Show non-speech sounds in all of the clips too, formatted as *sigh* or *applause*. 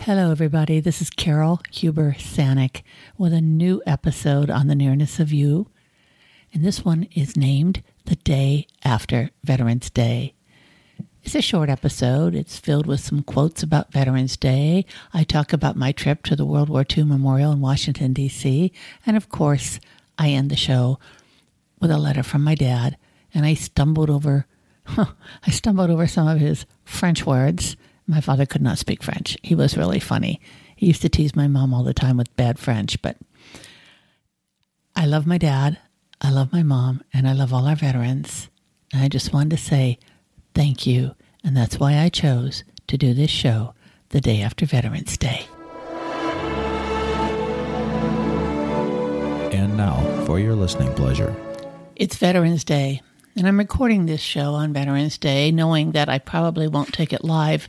Hello, everybody. This is Carole Huber Sanek with a new episode on the nearness of you. And this one is named The Day After Veterans Day. It's a short episode. It's filled with some quotes about Veterans Day. I talk about my trip to the World War II Memorial in Washington, D.C. And of course, I end the show with a letter from my dad. And I stumbled over, I stumbled over some of his French words my father could not speak French. He was really funny. He used to tease my mom all the time with bad French, but I love my dad, I love my mom, and I love all our veterans. And I just wanted to say thank you. And that's why I chose to do this show the day after Veterans Day. And now, for your listening pleasure, it's Veterans Day. And I'm recording this show on Veterans Day, knowing that I probably won't take it live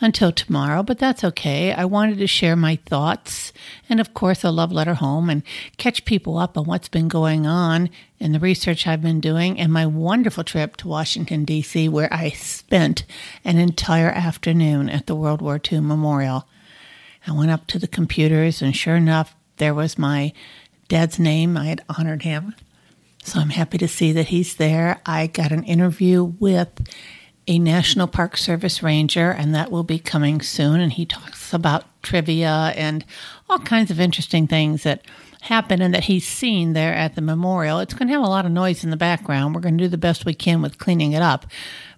until tomorrow, but that's okay. I wanted to share my thoughts and, of course, a love letter home and catch people up on what's been going on in the research I've been doing and my wonderful trip to Washington, D.C., where I spent an entire afternoon at the World War II Memorial. I went up to the computers, and sure enough, there was my dad's name. I had honored him so I'm happy to see that he's there. I got an interview with a National Park Service ranger, and that will be coming soon. And he talks about trivia and all kinds of interesting things that happen and that he's seen there at the memorial. It's going to have a lot of noise in the background. We're going to do the best we can with cleaning it up.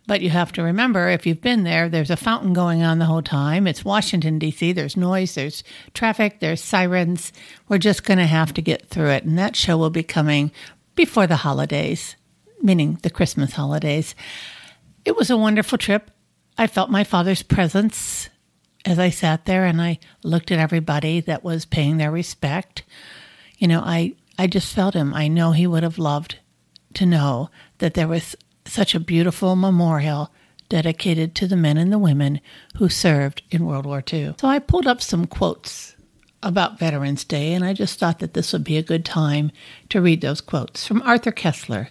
But you have to remember, if you've been there, there's a fountain going on the whole time. It's Washington, D.C. There's noise, there's traffic, there's sirens. We're just going to have to get through it. And that show will be coming before the holidays, meaning the Christmas holidays. It was a wonderful trip. I felt my father's presence as I sat there and I looked at everybody that was paying their respect. You know, I, I just felt him. I know he would have loved to know that there was such a beautiful memorial dedicated to the men and the women who served in World War II. So I pulled up some quotes about Veterans Day, and I just thought that this would be a good time to read those quotes from Arthur Koestler.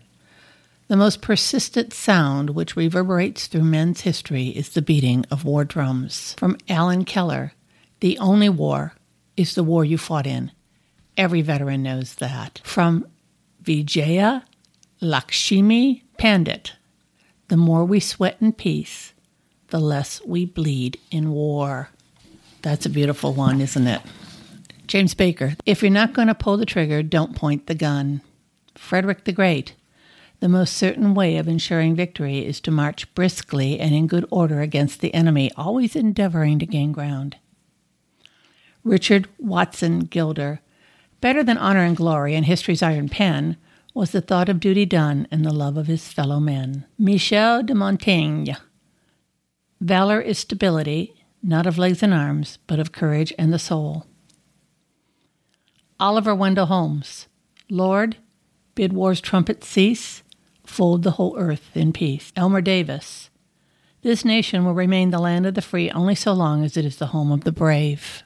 The most persistent sound which reverberates through men's history is the beating of war drums. From Alan Keller, the only war is the war you fought in. Every veteran knows that. From Vijaya Lakshmi Pandit, the more we sweat in peace, the less we bleed in war. That's a beautiful one, isn't it? James Baker, if you're not going to pull the trigger, don't point the gun. Frederick the Great, the most certain way of ensuring victory is to march briskly and in good order against the enemy, always endeavoring to gain ground. Richard Watson Gilder, better than honor and glory and history's iron pen, was the thought of duty done and the love of his fellow men. Michel de Montaigne, valor is stability, not of legs and arms, but of courage and the soul. Oliver Wendell Holmes, Lord, bid war's trumpet cease, fold the whole earth in peace. Elmer Davis, this nation will remain the land of the free only so long as it is the home of the brave.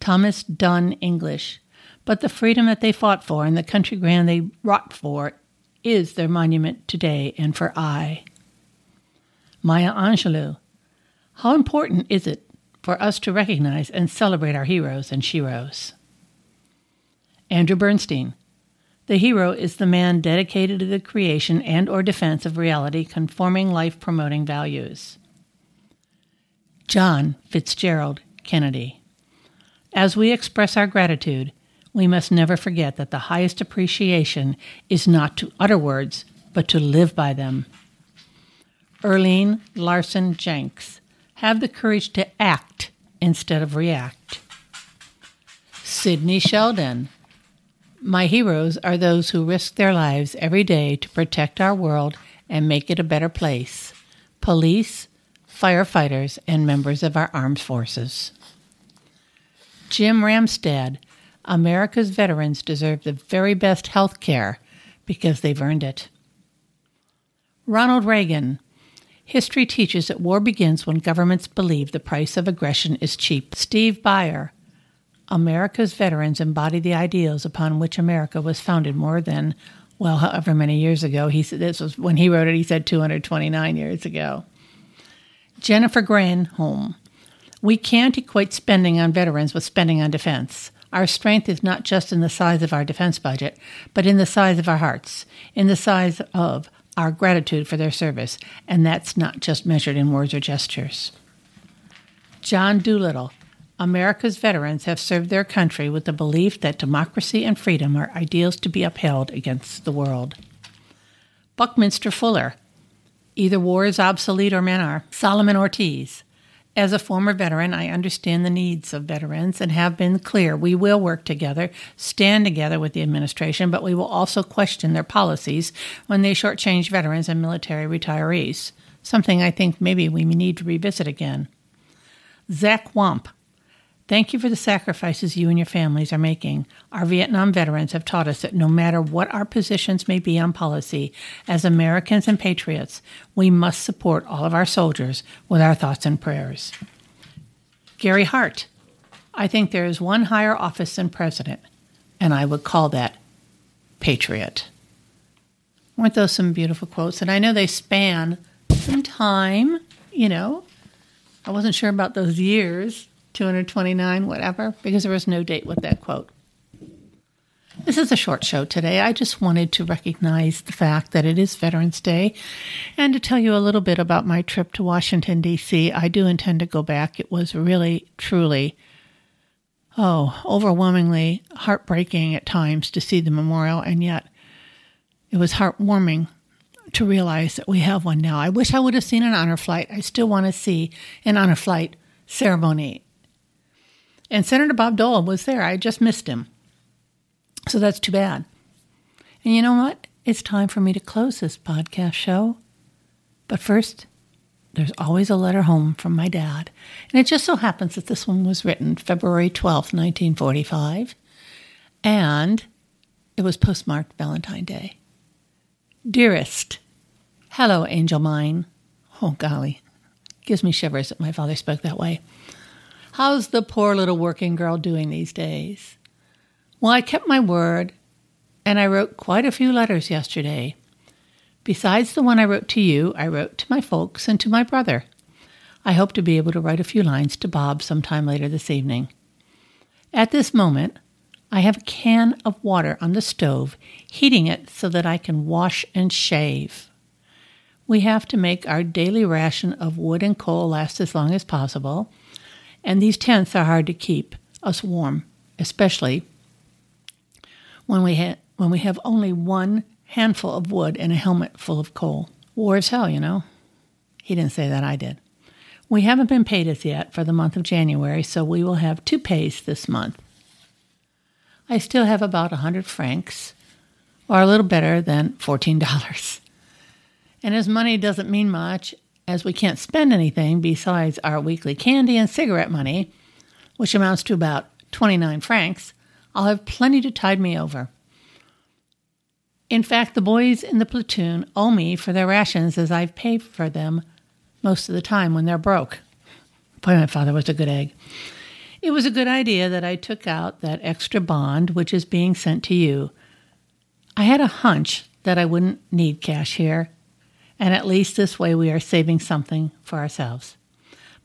Thomas Dunn English, but the freedom that they fought for and the country ground they wrought for is their monument today and for aye. Maya Angelou, how important is it for us to recognize and celebrate our heroes and sheroes? Andrew Bernstein. The hero is the man dedicated to the creation and or defense of reality conforming life promoting values. John Fitzgerald Kennedy. As we express our gratitude, we must never forget that the highest appreciation is not to utter words, but to live by them. Earlene Larson Jenks. Have the courage to act instead of react. Sidney Sheldon. My heroes are those who risk their lives every day to protect our world and make it a better place. Police, firefighters, and members of our armed forces. Jim Ramstad, America's veterans deserve the very best health care because they've earned it. Ronald Reagan, History teaches that war begins when governments believe the price of aggression is cheap. Steve Buyer, America's veterans embody the ideals upon which America was founded more than, well, however many years ago. He said this was when he wrote it, he said 229 years ago. Jennifer Granholm. We can't equate spending on veterans with spending on defense. Our strength is not just in the size of our defense budget, but in the size of our hearts, in the size of our gratitude for their service, and that's not just measured in words or gestures. John Doolittle. America's veterans have served their country with the belief that democracy and freedom are ideals to be upheld against the world. Buckminster Fuller. Either war is obsolete or men are. Solomon Ortiz. As a former veteran, I understand the needs of veterans and have been clear we will work together, stand together with the administration, but we will also question their policies when they shortchange veterans and military retirees, something I think maybe we need to revisit again. Zach Wamp. Thank you for the sacrifices you and your families are making. Our Vietnam veterans have taught us that no matter what our positions may be on policy, as Americans and patriots, we must support all of our soldiers with our thoughts and prayers. Gary Hart. I think there is one higher office than president, and I would call that patriot. Weren't those some beautiful quotes? And I know they span some time, you know. I wasn't sure about those years 229, whatever, because there was no date with that quote. This is a short show today. I just wanted to recognize the fact that it is Veterans Day and to tell you a little bit about my trip to Washington, D.C. I do intend to go back. It was really, truly, oh, overwhelmingly heartbreaking at times to see the memorial, and yet it was heartwarming to realize that we have one now. I wish I would have seen an honor flight. I still want to see an honor flight ceremony and Senator Bob Dole was there. I just missed him. So that's too bad. And you know what? It's time for me to close this podcast show. But first, there's always a letter home from my dad. And it just so happens that this one was written February 12th, 1945. And it was postmarked Valentine Day. Dearest, hello, angel mine. Oh, golly. Gives me shivers that my father spoke that way. How's the poor little working girl doing these days? Well, I kept my word, and I wrote quite a few letters yesterday. Besides the one I wrote to you, I wrote to my folks and to my brother. I hope to be able to write a few lines to Bob sometime later this evening. At this moment, I have a can of water on the stove, heating it so that I can wash and shave. We have to make our daily ration of wood and coal last as long as possible, and these tents are hard to keep us warm, especially when we, ha- when we have only one handful of wood and a helmet full of coal. War is hell, you know. He didn't say that, I did. We haven't been paid as yet for the month of January, so we will have two pays this month. I still have about a hundred francs, or a little better than $14. And as money doesn't mean much, as we can't spend anything besides our weekly candy and cigarette money, which amounts to about 29 francs, I'll have plenty to tide me over. In fact, the boys in the platoon owe me for their rations as I've paid for them most of the time when they're broke. Boy, my father was a good egg. It was a good idea that I took out that extra bond which is being sent to you. I had a hunch that I wouldn't need cash here, and at least this way we are saving something for ourselves.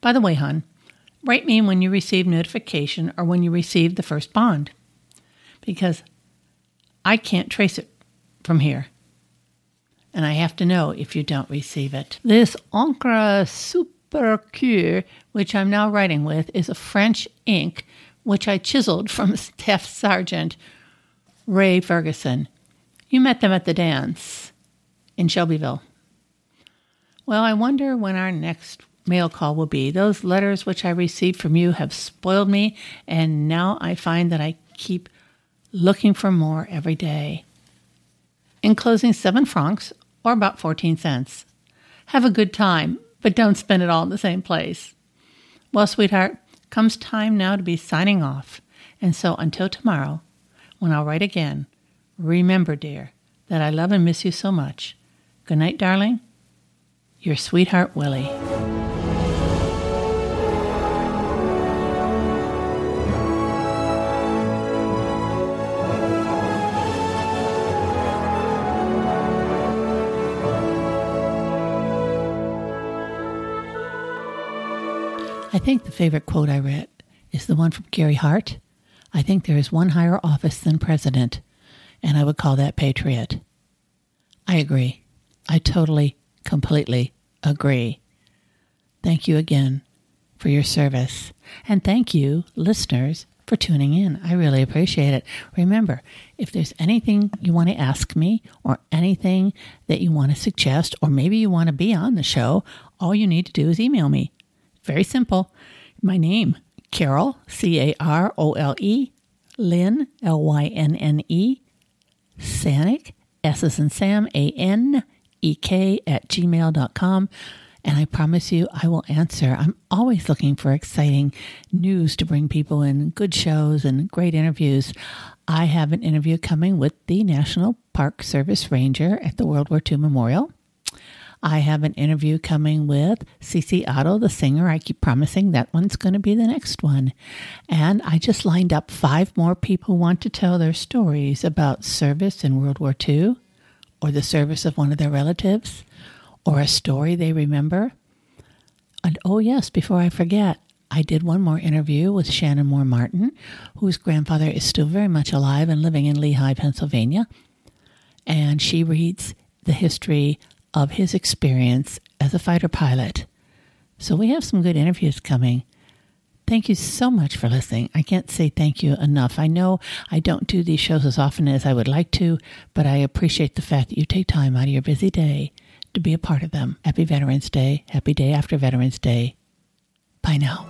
By the way, hon, write me when you receive notification or when you receive the first bond, because I can't trace it from here. And I have to know if you don't receive it. This Encre Supercure, which I'm now writing with, is a French ink which I chiseled from *laughs* Staff Sergeant Ray Ferguson. You met them at the dance in Shelbyville. Well, I wonder when our next mail call will be. Those letters which I received from you have spoiled me, and now I find that I keep looking for more every day. Enclosing seven francs, or about 14 cents. Have a good time, but don't spend it all in the same place. Well, sweetheart, comes time now to be signing off, and so until tomorrow, when I'll write again, remember, dear, that I love and miss you so much. Good night, darling your sweetheart Willie. I think the favorite quote I read is the one from Gary Hart. I think there is one higher office than president, and I would call that patriot. I agree. I totally completely agree. Thank you again for your service. And thank you, listeners, for tuning in. I really appreciate it. Remember, if there's anything you want to ask me or anything that you want to suggest, or maybe you want to be on the show, all you need to do is email me. Very simple. My name, Carole, C A R O L E, Lynne, L Y N N E, Sanek, S as in Sam, A N E K, at gmail.com. And I promise you, I will answer. I'm always looking for exciting news to bring people in, good shows and great interviews. I have an interview coming with the National Park Service Ranger at the World War II Memorial. I have an interview coming with CeCe Otto, the singer. I keep promising that one's going to be the next one. And I just lined up five more people who want to tell their stories about service in World War II or the service of one of their relatives or a story they remember. And oh, yes, before I forget, I did one more interview with Shannon Moore Martin, whose grandfather is still very much alive and living in Lehigh, Pennsylvania. And she reads the history of his experience as a fighter pilot. So we have some good interviews coming. Thank you so much for listening. I can't say thank you enough. I know I don't do these shows as often as I would like to, but I appreciate the fact that you take time out of your busy day to be a part of them. Happy Veterans Day. Happy day after Veterans Day. Bye now.